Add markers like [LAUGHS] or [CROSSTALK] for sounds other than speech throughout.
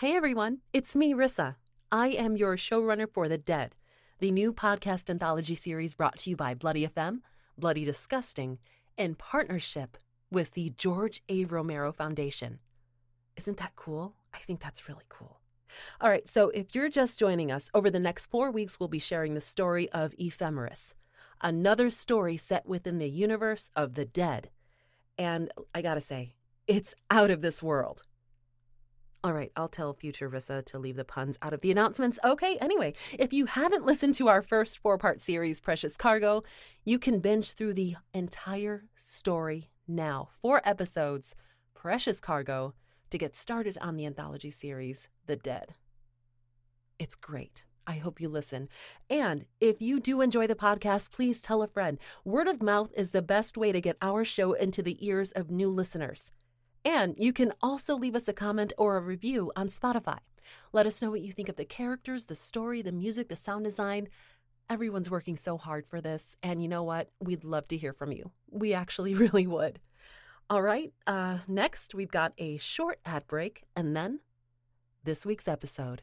Hey everyone, it's me, Rissa. I am your showrunner for The Dead, the new podcast anthology series brought to you by Bloody FM, Bloody Disgusting, in partnership with the George A. Romero Foundation. Isn't that cool? I think that's really cool. All right, so if you're just joining us, over the next four weeks, we'll be sharing the story of Ephemeris, another story set within the universe of the dead. And I gotta say, it's out of this world. All right, I'll tell future Rissa to leave the puns out of the announcements. Okay, anyway, if you haven't listened to our first four part series, Precious Cargo, you can binge through the entire story now. Four episodes, Precious Cargo, to get started on the anthology series, The Dead. It's great. I hope you listen. And if you do enjoy the podcast, please tell a friend. Word of mouth is the best way to get our show into the ears of new listeners. And you can also leave us a comment or a review on Spotify. Let us know what you think of the characters, the story, the music, the sound design. Everyone's working so hard for this. And you know what? We'd love to hear from you. We actually [LAUGHS] really would. All right, uh, next we've got a short ad break and then this week's episode.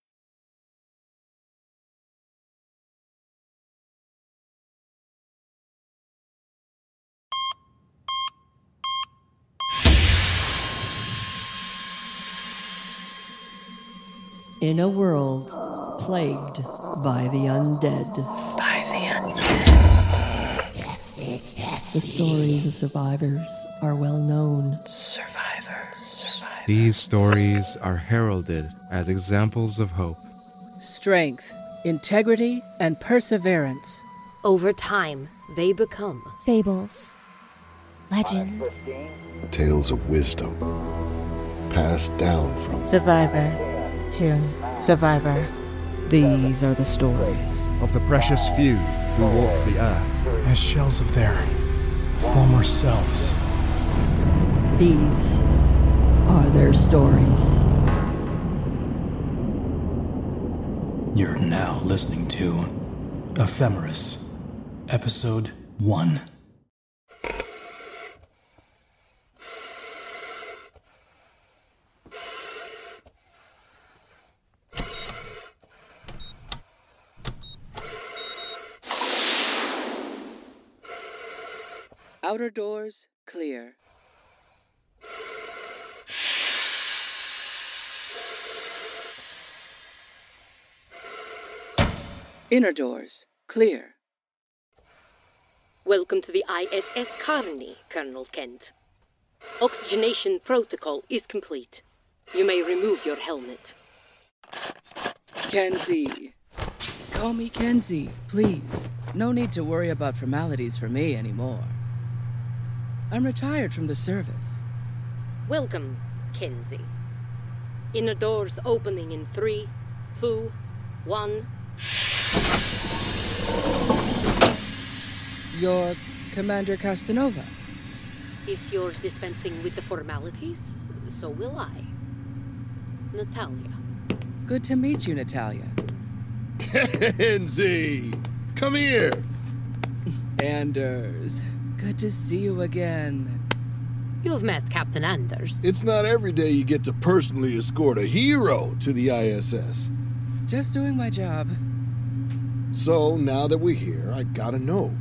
In a world plagued by the undead. By the undead. The stories of survivors are well known. Survivors. Survivors. These stories are heralded as examples of hope. Strength, integrity, and perseverance. Over time, they become fables, legends, tales of wisdom passed down from survivor to survivor. These are the stories of the precious few who walk the earth as shells of their former selves. These are their stories. You're now listening to Ephemeris, Episode 1. Outer doors clear. Inner doors clear. Welcome to the ISS Carney, Colonel Kent. Oxygenation protocol is complete. You may remove your helmet. Kenzie. Call me Kenzie, please. No need to worry about formalities for me anymore. I'm retired from the service. Welcome, Kenzie. Inner doors opening in three, two, one. You're Commander Castanova. If you're dispensing with the formalities, so will I. Natalya. Good to meet you, Natalya. [LAUGHS] Kenzie! Come here! [LAUGHS] Anders. Good to see you again. You've met Captain Anders. It's not every day you get to personally escort a hero to the ISS. Just doing my job. So, now that we're here, I gotta know.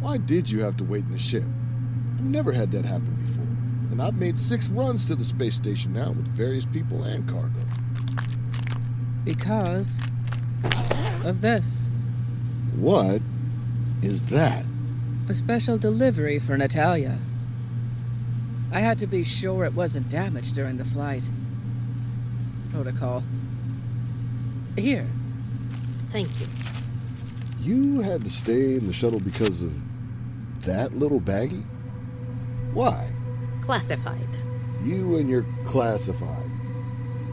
Why did you have to wait in the ship? I've never had that happen before, and I've made six runs to the space station now with various people and cargo. Because of this. What is that? A special delivery for Natalya. I had to be sure it wasn't damaged during the flight. Protocol. Here. Thank you. You had to stay in the shuttle because of that little baggie? Why? Classified. You and your classified.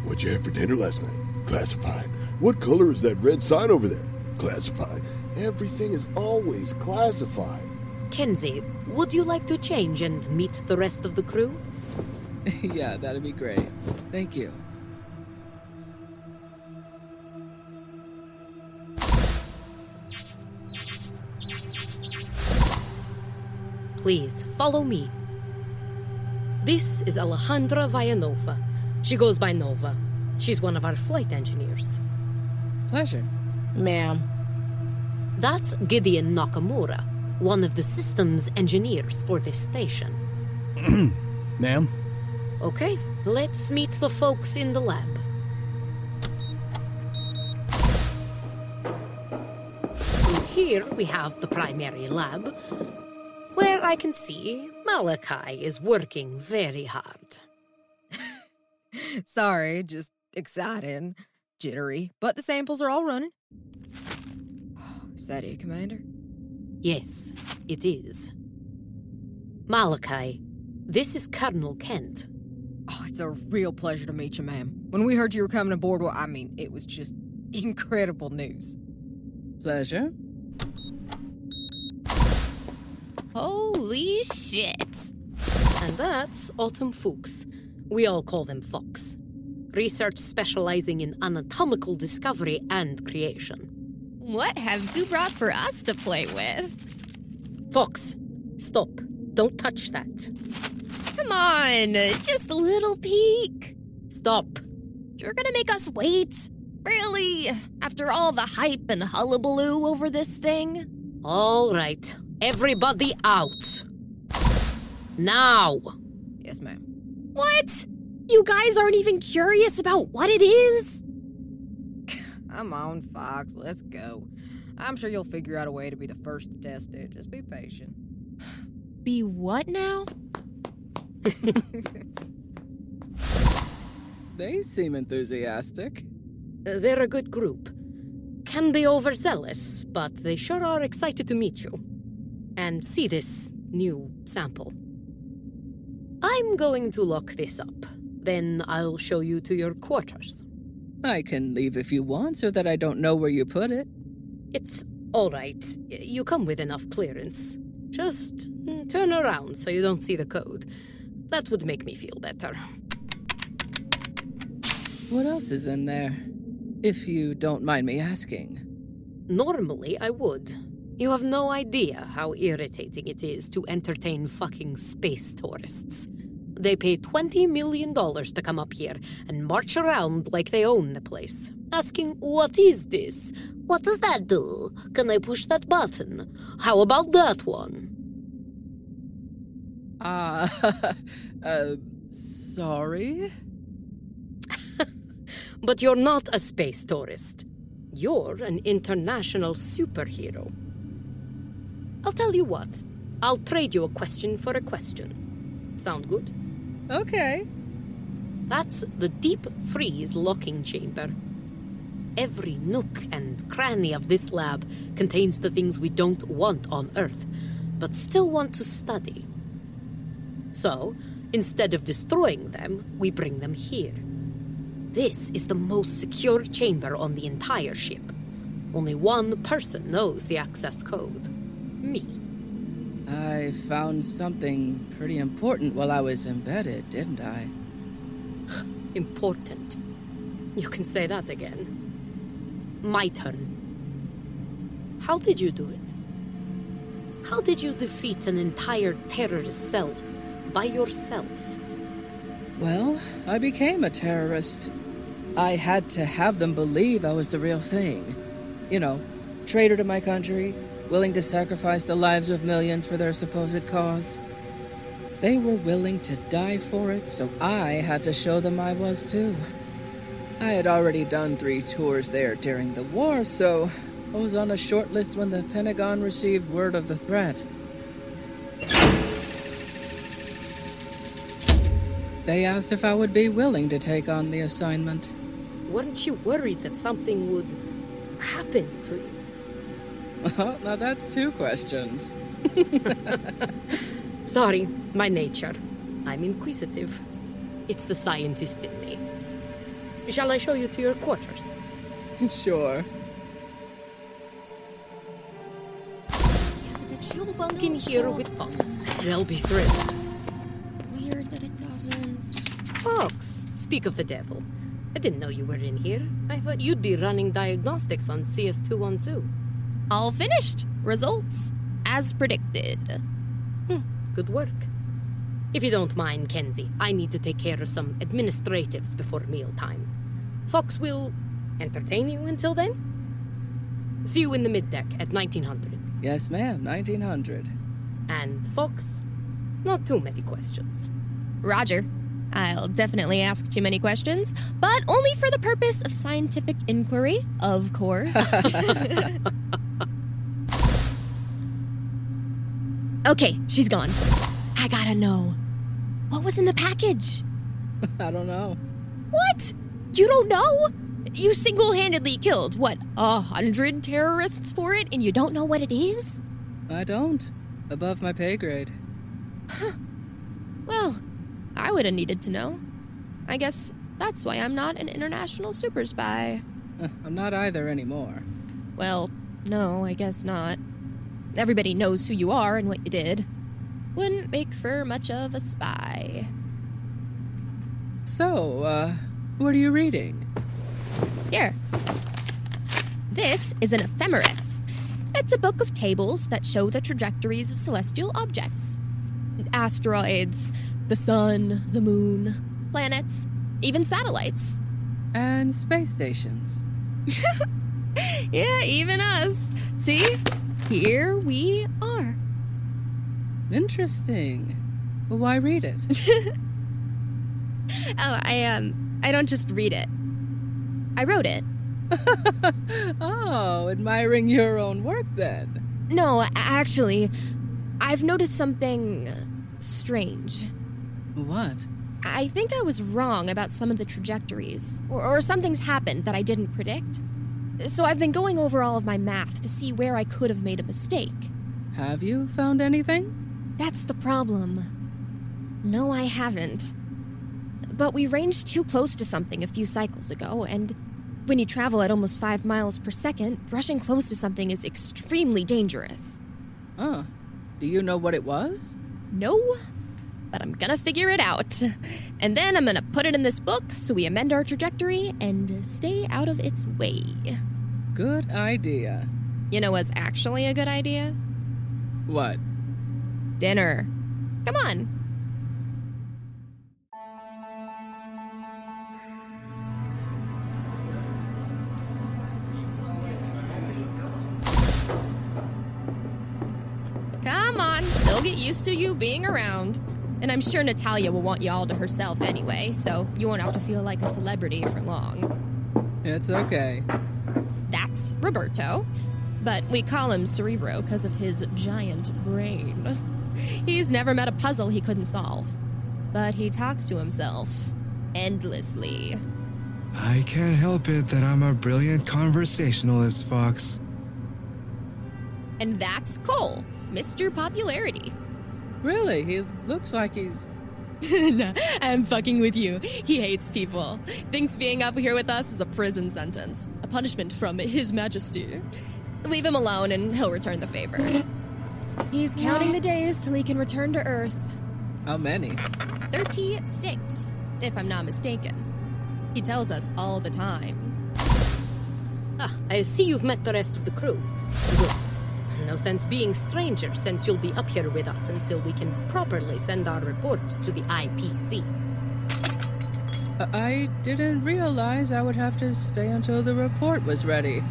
What'd you had for dinner last night? Classified. What color is that red sign over there? Classified. Everything is always classified. Kenzie, would you like to change and meet the rest of the crew? [LAUGHS] yeah, that'd be great. Thank you. Please, follow me. This is Alejandra Villanova. She goes by Nova. She's one of our flight engineers. Pleasure. Ma'am. That's Gideon Nakamura, one of the systems engineers for this station. [CLEARS THROAT] Ma'am? Okay, let's meet the folks in the lab. Here we have the primary lab, where I can see Malakai is working very hard. [LAUGHS] Sorry, just excited, jittery, but the samples are all running. [SIGHS] Is that it, Commander? Yes, it is. Malakai, this is Colonel Kent. Oh, it's a real pleasure to meet you, ma'am. When we heard you were coming aboard, well, I mean, it was just [LAUGHS] incredible news. Pleasure. Holy shit. And that's Autumn Fuchs. We all call them Fox. Research specializing in anatomical discovery and creation. What have you brought for us to play with? Fox, stop. Don't touch that. Come on, just a little peek. Stop. You're gonna make us wait? Really? After all the hype and hullabaloo over this thing? All right. Everybody out. Now. Yes, ma'am. What? You guys aren't even curious about what it is? Come on, Fox, let's go. I'm sure you'll figure out a way to be the first to test it. Just be patient. [SIGHS] Be what now? [LAUGHS] They seem enthusiastic. Uh, They're a good group. Can be overzealous, but they sure are excited to meet you. And see this new sample. I'm going to lock this up. Then I'll show you to your quarters. I can leave if you want so that I don't know where you put it. It's all right. You come with enough clearance. Just mm, turn around so you don't see the code. That would make me feel better. What else is in there? If you don't mind me asking. Normally, I would. You have no idea how irritating it is to entertain fucking space tourists. They pay $20 million to come up here and march around like they own the place, asking, What is this? What does that do? Can I push that button? How about that one? Ah, [LAUGHS] uh, sorry? [LAUGHS] But you're not a space tourist. You're an international superhero. I'll tell you what. I'll trade you a question for a question. Sound good? Okay. That's the deep freeze locking chamber. Every nook and cranny of this lab contains the things we don't want on Earth, but still want to study. So, instead of destroying them, we bring them here. This is the most secure chamber on the entire ship. Only one person knows the access code me. I found something pretty important while I was embedded, eh, didn't I? [SIGHS] Important. You can say that again. My turn. How did you do it? How did you defeat an entire terrorist cell by yourself? Well, I became a terrorist. I had to have them believe I was the real thing. You know, traitor to my country, willing to sacrifice the lives of millions for their supposed cause. They were willing to die for it, so I had to show them I was too. I had already done three tours there during the war, so I was on a short list when the Pentagon received word of the threat. They asked if I would be willing to take on the assignment. Weren't you worried that something would happen to you? Well, now that's two questions. [LAUGHS] Sorry, my nature. I'm inquisitive. It's the scientist in me. Shall I show you to your quarters? [LAUGHS] sure. You'll bunk in here with Fox. They'll be thrilled. Weird that it doesn't. Fox, speak of the devil. I didn't know you were in here. I thought you'd be running diagnostics on CS212. All finished. Results as predicted. Hmm, good work. If you don't mind, Kenzie, I need to take care of some administratives before mealtime. Fox will entertain you until then. See you in the middeck at 1900. Yes, ma'am, 1900. And Fox, not too many questions. Roger. I'll definitely ask too many questions, but only for the purpose of scientific inquiry, of course. [LAUGHS] [LAUGHS] okay, she's gone. I gotta know. What was in the package? [LAUGHS] I don't know. What? You don't know? You single handedly killed, what, a hundred terrorists for it, and you don't know what it is? I don't. Above my pay grade. Well, I would have needed to know. I guess that's why I'm not an international super spy. [LAUGHS] I'm not either anymore. Well, no, I guess not. Everybody knows who you are and what you did. Wouldn't make for much of a spy. So, uh, what are you reading? Here. This is an ephemeris. It's a book of tables that show the trajectories of celestial objects asteroids, the sun, the moon, planets, even satellites. And space stations. [LAUGHS] yeah, even us. See? Here we are. Interesting. Well, why read it? [LAUGHS] oh, I um I don't just read it. I wrote it. [LAUGHS] oh, admiring your own work then. No, actually, I've noticed something strange. What? I think I was wrong about some of the trajectories, or, or, something's happened that I didn't predict. So I've been going over all of my math to see where I could have made a mistake. Have you found anything? That's the problem. No, I haven't. But we ranged too close to something a few cycles ago, and when you travel at almost five miles per second, brushing close to something is extremely dangerous. Oh. Do you know what it was? No, but I'm gonna figure it out. [LAUGHS] And then I'm gonna put it in this book so we amend our trajectory and stay out of its way. Good idea. You know what's actually a good idea? What? Dinner. Come on. Come on, they'll get used to you being around. And I'm sure Natalya will want you all to herself anyway, so you won't have to feel like a celebrity for long. It's okay. That's Roberto, but we call him Cerebro because of his giant brain. He's never met a puzzle he couldn't solve, but he talks to himself endlessly. I can't help it that I'm a brilliant conversationalist, Fox. And that's Cole, Mr. Popularity. Really? He looks like he's. No, [LAUGHS] I'm fucking with you. He hates people. Thinks being up here with us is a prison sentence, a punishment from His Majesty. Leave him alone and he'll return the favor. He's counting the days till he can return to Earth. How many? 36, if I'm not mistaken. He tells us all the time. Ah, I see you've met the rest of the crew. Good. No sense being strangers since you'll be up here with us until we can properly send our report to the IPC. I didn't realize I would have to stay until the report was ready.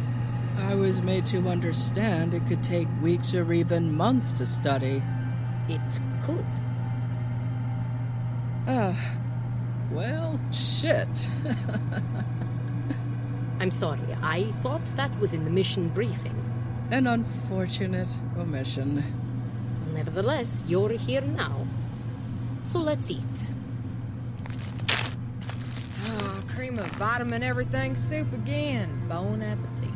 I was made to understand it could take weeks or even months to study. It could. Ah, uh, well, shit. [LAUGHS] I'm sorry, I thought that was in the mission briefing. An unfortunate omission. Nevertheless, you're here now. So let's eat. Oh, cream of vitamin everything soup again. Bon appetit.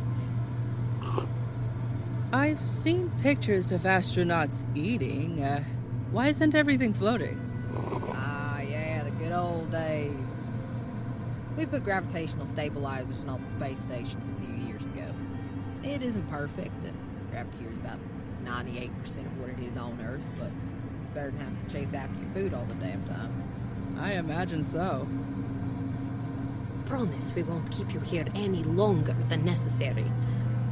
I've seen pictures of astronauts eating. Uh, Why isn't everything floating? Ah, yeah, the good old days. We put gravitational stabilizers in all the space stations a few years ago. It isn't perfect, and gravity here is about 98% of what it is on Earth, but it's better than having to chase after your food all the damn time. I imagine so. Promise we won't keep you here any longer than necessary.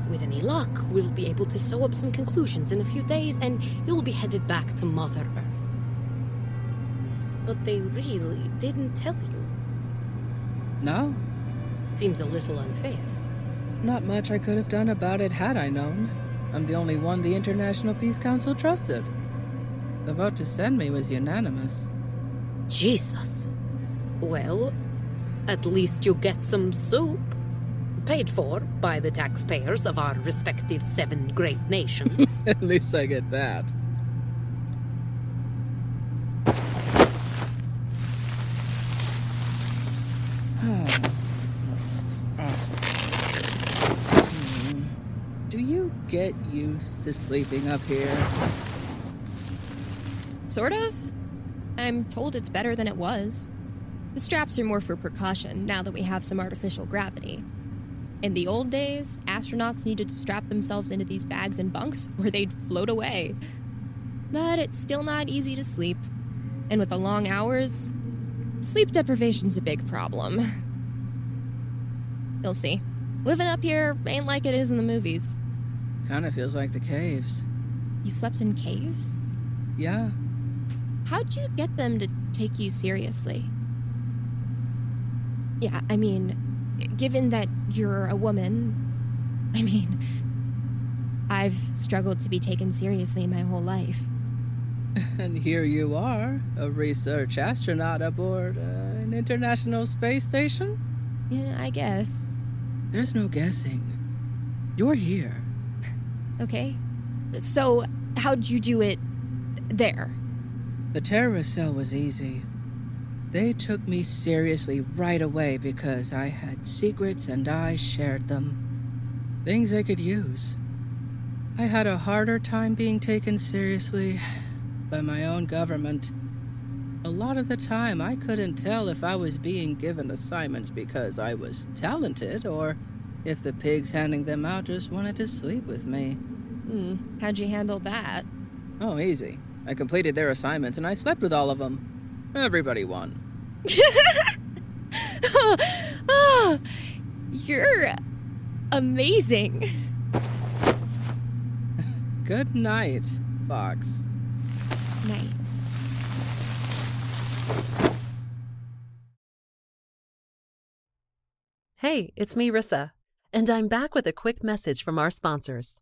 With any luck, we'll be able to sew up some conclusions in a few days and you'll be headed back to Mother Earth. But they really didn't tell you. No? Seems a little unfair. Not much I could have done about it had I known. I'm the only one the International Peace Council trusted. The vote to send me was unanimous. Jesus. Well, at least you get some soup. Paid for by the taxpayers of our respective seven great nations. [LAUGHS] At least I get that. Do you get used to sleeping up here? Sort of. I'm told it's better than it was. The straps are more for precaution now that we have some artificial gravity. In the old days, astronauts needed to strap themselves into these bags and bunks [LAUGHS] or they'd float away. But it's still not easy to sleep. And with the long hours, sleep deprivation's a big problem. [LAUGHS] You'll see. Living up here ain't like it is in the movies. Kinda feels like the caves. You slept in caves? Yeah. How'd you get them to take you seriously? Yeah, I mean, given that you're a woman, I mean, I've struggled to be taken seriously my whole life. [LAUGHS] And here you are, a research astronaut aboard uh, an international space station? Yeah, I guess. There's no guessing. You're here. Okay. So, how'd you do it there? The terrorist cell was easy. They took me seriously right away because I had secrets and I shared them. Things they could use. I had a harder time being taken seriously by my own government. A lot of the time, I couldn't tell if I was being given assignments because I was talented or if the pigs handing them out just wanted to sleep with me. Hmm, how'd you handle that? Oh, easy. I completed their assignments and I slept with all of them. Everybody won. oh, [LAUGHS] you're amazing. [LAUGHS] Good night, Fox. Night. Hey, it's me, Rissa, and I'm back with a quick message from our sponsors.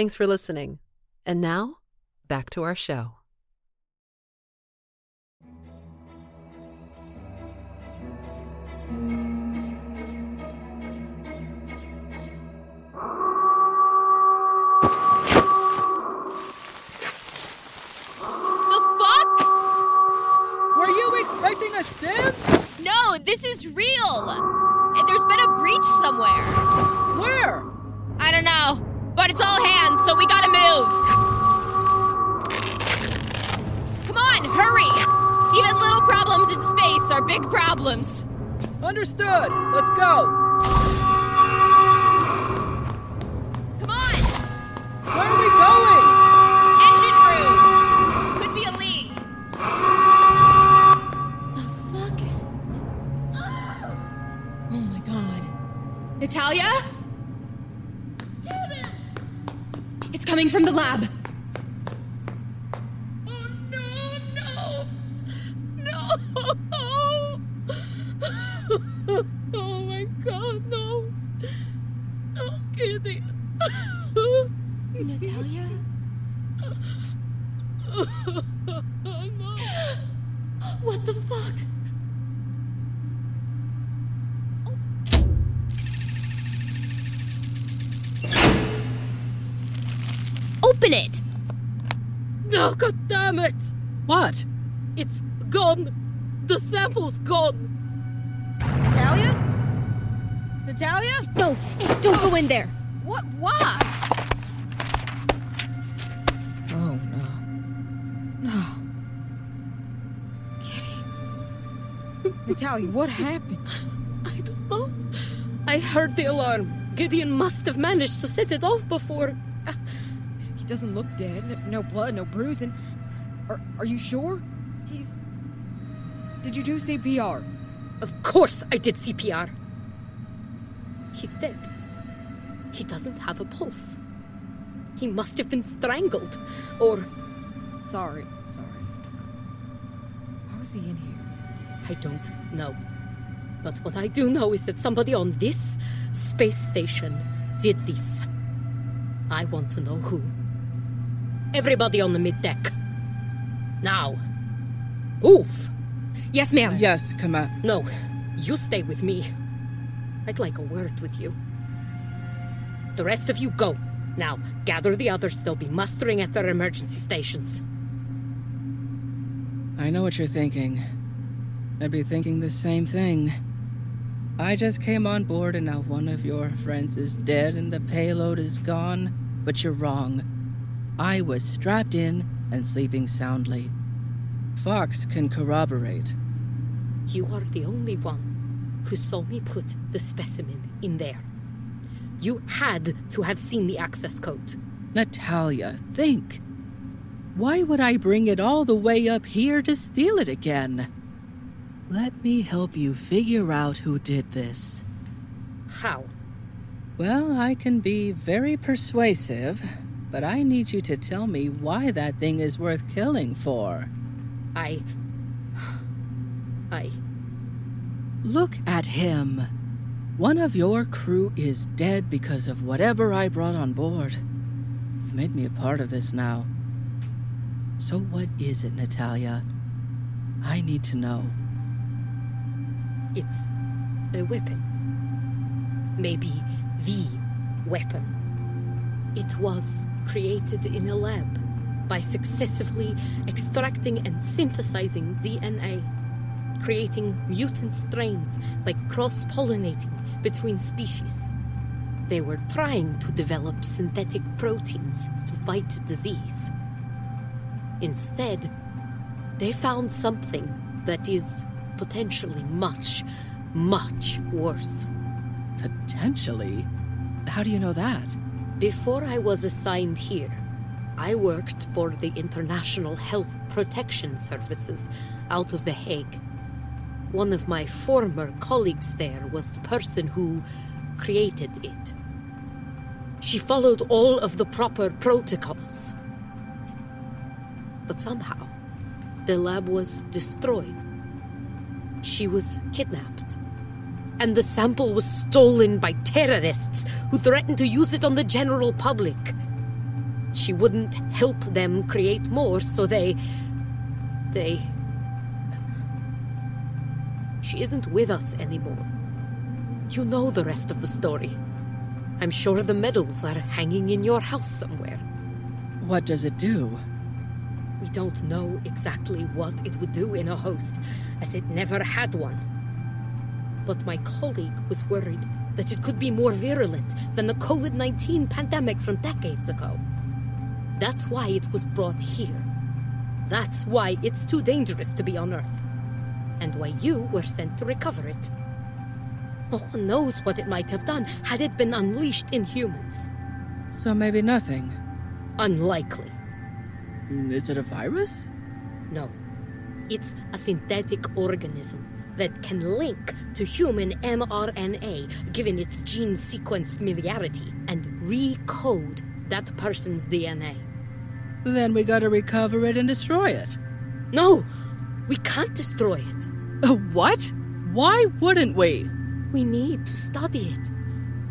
Thanks for listening. And now, back to our show. The fuck? Were you expecting a sim? No, this is real. Problems. Understood. Let's go. Open it! No, god damn it! What? It's gone. The sample's gone. Natalya? Natalya? No, hey, don't go in there. What? Why? Oh no. No. Kitty. Natalya, what happened? I don't know. I heard the alarm. Gideon must have managed to set it off before. Doesn't look dead. No, no blood, no bruising. Are, are you sure? He's. Did you do CPR? Of course I did CPR. He's dead. He doesn't have a pulse. He must have been strangled. Or. Sorry, sorry. Why was he in here? I don't know. But what I do know is that somebody on this space station did this. I want to know who. Everybody on the mid deck. Now. Oof. Yes, ma'am. Yes, come on. No, you stay with me. I'd like a word with you. The rest of you go. Now, gather the others. They'll be mustering at their emergency stations. I know what you're thinking. I'd be thinking the same thing. I just came on board and now one of your friends is dead and the payload is gone. But you're wrong. I was strapped in and sleeping soundly. Fox can corroborate. You are the only one who saw me put the specimen in there. You had to have seen the access code. Natalya, think. Why would I bring it all the way up here to steal it again? Let me help you figure out who did this. How? Well, I can be very persuasive, but I need you to tell me why that thing is worth killing for. I. I. Look at him. One of your crew is dead because of whatever I brought on board. You've made me a part of this now. So, what is it, Natalya? I need to know. It's a weapon. Maybe the weapon. It was created in a lab by successively extracting and synthesizing DNA, creating mutant strains by cross pollinating between species. They were trying to develop synthetic proteins to fight disease. Instead, they found something that is potentially much, much worse. Potentially? How do you know that? Before I was assigned here, I worked for the International Health Protection Services out of The Hague. One of my former colleagues there was the person who created it. She followed all of the proper protocols. But somehow, the lab was destroyed. She was kidnapped. And the sample was stolen by terrorists who threatened to use it on the general public. She wouldn't help them create more, so they. they. She isn't with us anymore. You know the rest of the story. I'm sure the medals are hanging in your house somewhere. What does it do? We don't know exactly what it would do in a host, as it never had one. But my colleague was worried that it could be more virulent than the COVID 19 pandemic from decades ago. That's why it was brought here. That's why it's too dangerous to be on Earth. And why you were sent to recover it. No one knows what it might have done had it been unleashed in humans. So maybe nothing. Unlikely. Mm, is it a virus? No. It's a synthetic organism that can link to human mRNA given its gene sequence familiarity and recode that person's DNA. Then we gotta recover it and destroy it. No, we can't destroy it. Uh, what? Why wouldn't we? We need to study it.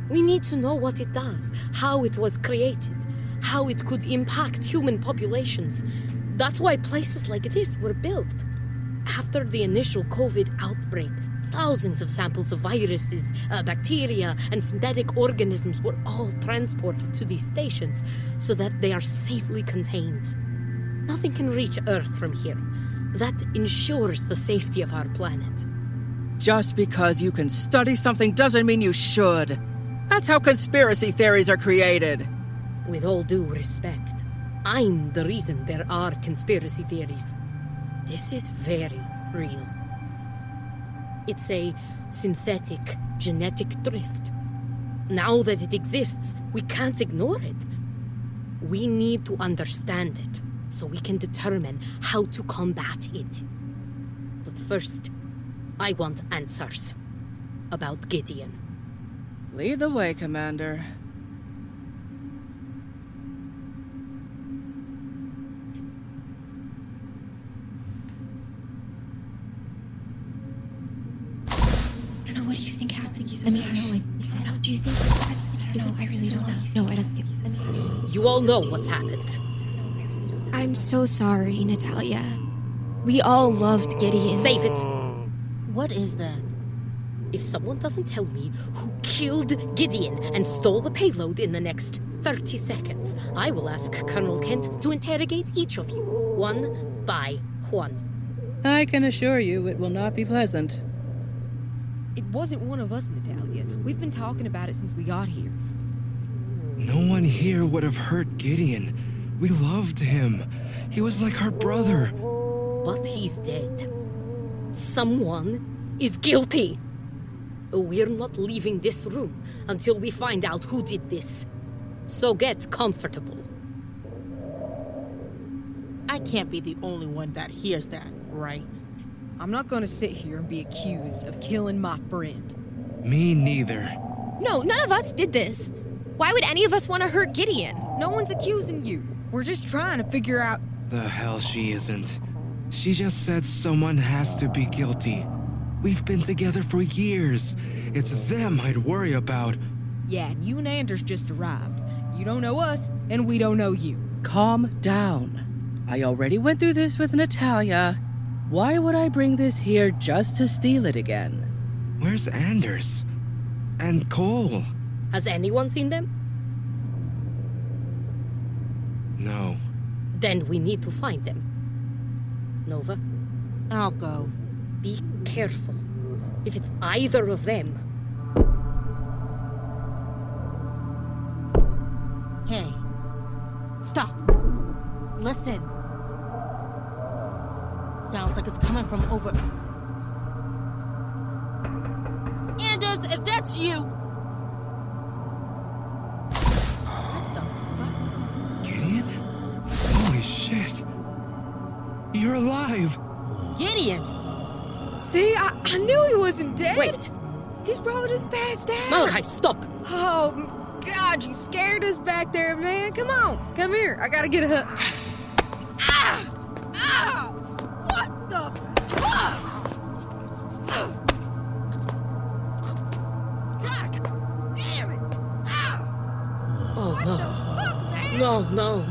We need to know what it does, how it was created, how it could impact human populations. That's why places like this were built. After the initial COVID outbreak, thousands of samples of viruses, uh, bacteria, and synthetic organisms were all transported to these stations so that they are safely contained. Nothing can reach Earth from here. That ensures the safety of our planet. Just because you can study something doesn't mean you should. That's how conspiracy theories are created. With all due respect, I'm the reason there are conspiracy theories. This is very real. It's a synthetic genetic drift. Now that it exists, we can't ignore it. We need to understand it so we can determine how to combat it. But first, I want answers about Gideon. Lead the way, Commander. I don't know. What do you think happened? I mean, I don't like. I don't know. Do you think he's the president? I don't know. I really don't know. No, I don't think he's. You all know what's happened. I'm so sorry, Natalya. We all loved Gideon. Save it. What is that? If someone doesn't tell me who killed Gideon and stole the payload in the next 30 seconds, I will ask Colonel Kent to interrogate each of you, one by one. I can assure you it will not be pleasant. It wasn't one of us, Natalya. We've been talking about it since we got here. No one here would have hurt Gideon. We loved him. He was like our brother. But he's dead. Someone is guilty. We're not leaving this room until we find out who did this. So get comfortable. I can't be the only one that hears that, right? I'm not gonna sit here and be accused of killing my friend. Me neither. No, none of us did this. Why would any of us want to hurt Gideon? No one's accusing you. We're just trying to figure out. The hell she isn't. She just said someone has to be guilty. We've been together for years. It's them I'd worry about. Yeah, and you and Anders just arrived. You don't know us, and we don't know you. Calm down. I already went through this with Natalya. Why would I bring this here just to steal it again? Where's Anders? And Cole? Has anyone seen them? No. Then we need to find them. Nova? I'll go. Be careful. If it's either of them. Hey. Stop. Listen. Sounds like it's coming from over. Anders, if that's you. What the fuck? Gideon? Holy shit. You're alive. Gideon! See, I, I knew he wasn't dead. Wait. He's probably just passed out. Malakai, stop. Oh, God, you scared us back there, man. Come on. Come here. I gotta get a hook.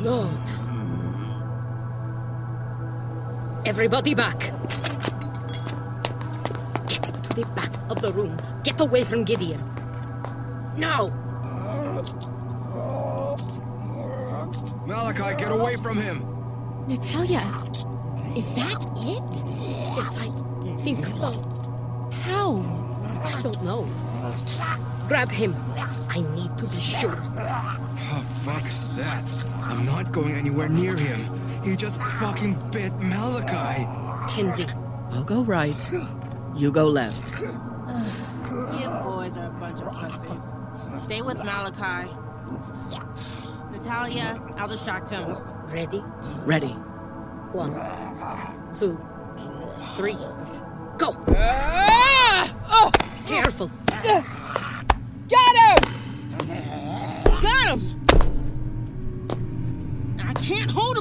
No. Everybody back. Get to the back of the room. Get away from Gideon. Now! Malakai, get away from him! Natalya, is that it? Yes, I think so. How? I don't know. Grab him. I need to be sure. Oh, fuck that. I'm not going anywhere near him. He just fucking bit Malakai. Kenzie. I'll go right. You go left. You boys are a bunch of pussies. Stay with Malakai. Natalya, I'll distract him. Ready? Ready. One, two, three, go! Ah! Oh! Careful! Got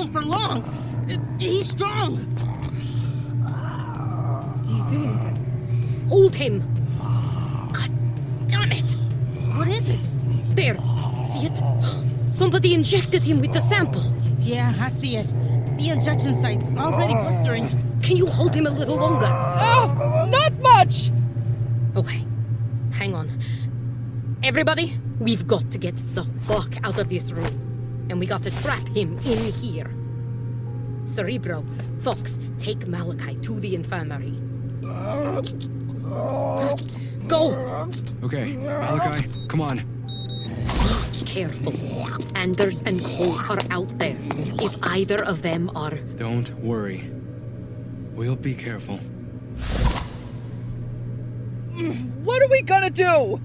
for long. He's strong. Do you see anything? Hold him! God damn it! What is it? There! See it? Somebody injected him with the sample. Yeah, I see it. The injection site's already blistering. Can you hold him a little longer? Oh, not much! Okay, hang on. Everybody, we've got to get the fuck out of this room. And we got to trap him in here. Cerebro, Fox, take Malakai to the infirmary. Go! Okay, Malakai, come on. Careful. Anders and Cole are out there. If either of them are. Don't worry. We'll be careful. What are we gonna do?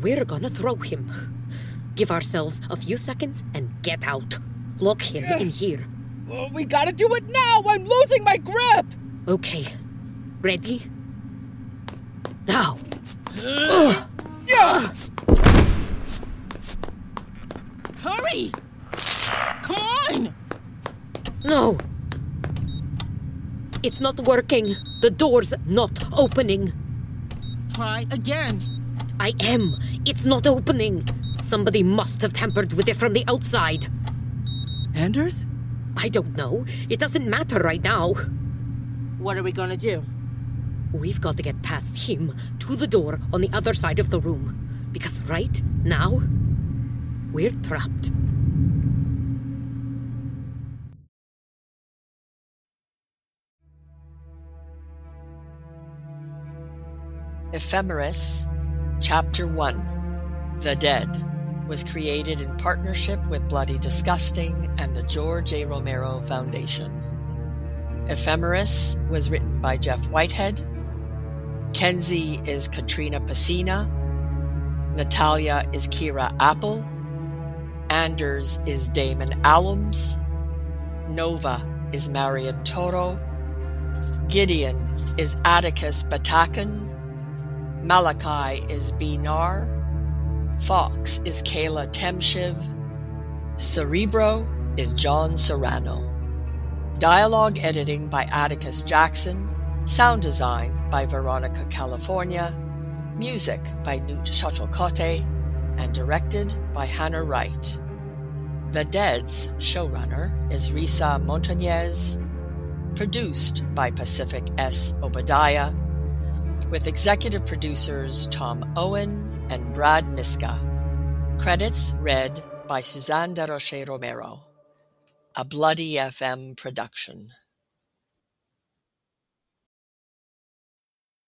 We're gonna throw him. Give ourselves a few seconds and get out. Lock him in here. Oh, we gotta do it now! I'm losing my grip! Okay. Ready? Now. Uh, yeah. Hurry! Come on! No. It's not working. The door's not opening. Try again. I am. It's not opening. Somebody must have tampered with it from the outside. Anders? I don't know. It doesn't matter right now. What are we gonna do? We've got to get past him to the door on the other side of the room. Because right now, we're trapped. Ephemeris, Chapter 1 The Dead was created in partnership with Bloody Disgusting and the George A. Romero Foundation. Ephemeris was written by Jeff Whitehead. Kenzie is Katrina Pecina. Natalya is Kira Apple. Anders is Damon Alums. Nova is Marion Toro. Gideon is Atticus Batacan. Malakai is B. Narr. Fox is Kayla Temshiv. Cerebro is John Serrano. Dialogue editing by Atticus Jackson. Sound design by Veronica California. Music by Newt Schottelkotte. And directed by Hannah Wright. The Dead's showrunner is Rissa Montañez. Produced by Pacific S. Obadiah with executive producers Tom Owen and Brad Miska. Credits read by Suzanne Desrocher Romero. A Bloody FM production.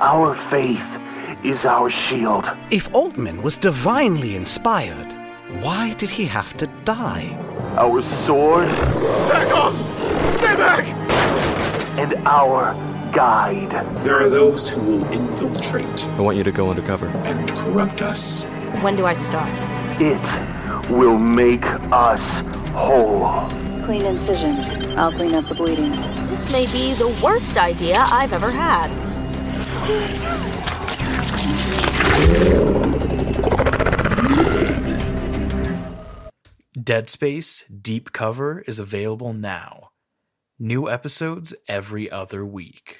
Our faith is our shield. If Altman was divinely inspired, why did he have to die? Our sword. Back off! Stay back! And our guide. There are those who will infiltrate. I want you to go undercover. And corrupt us. When do I start? It will make us whole. Clean incision. I'll clean up the bleeding. This may be the worst idea I've ever had. Dead Space Deep Cover is available now. New episodes every other week.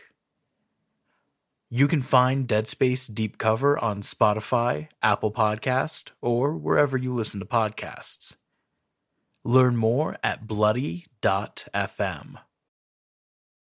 You can find Dead Space Deep Cover on Spotify, Apple Podcast, or wherever you listen to podcasts. Learn more at bloody.fm.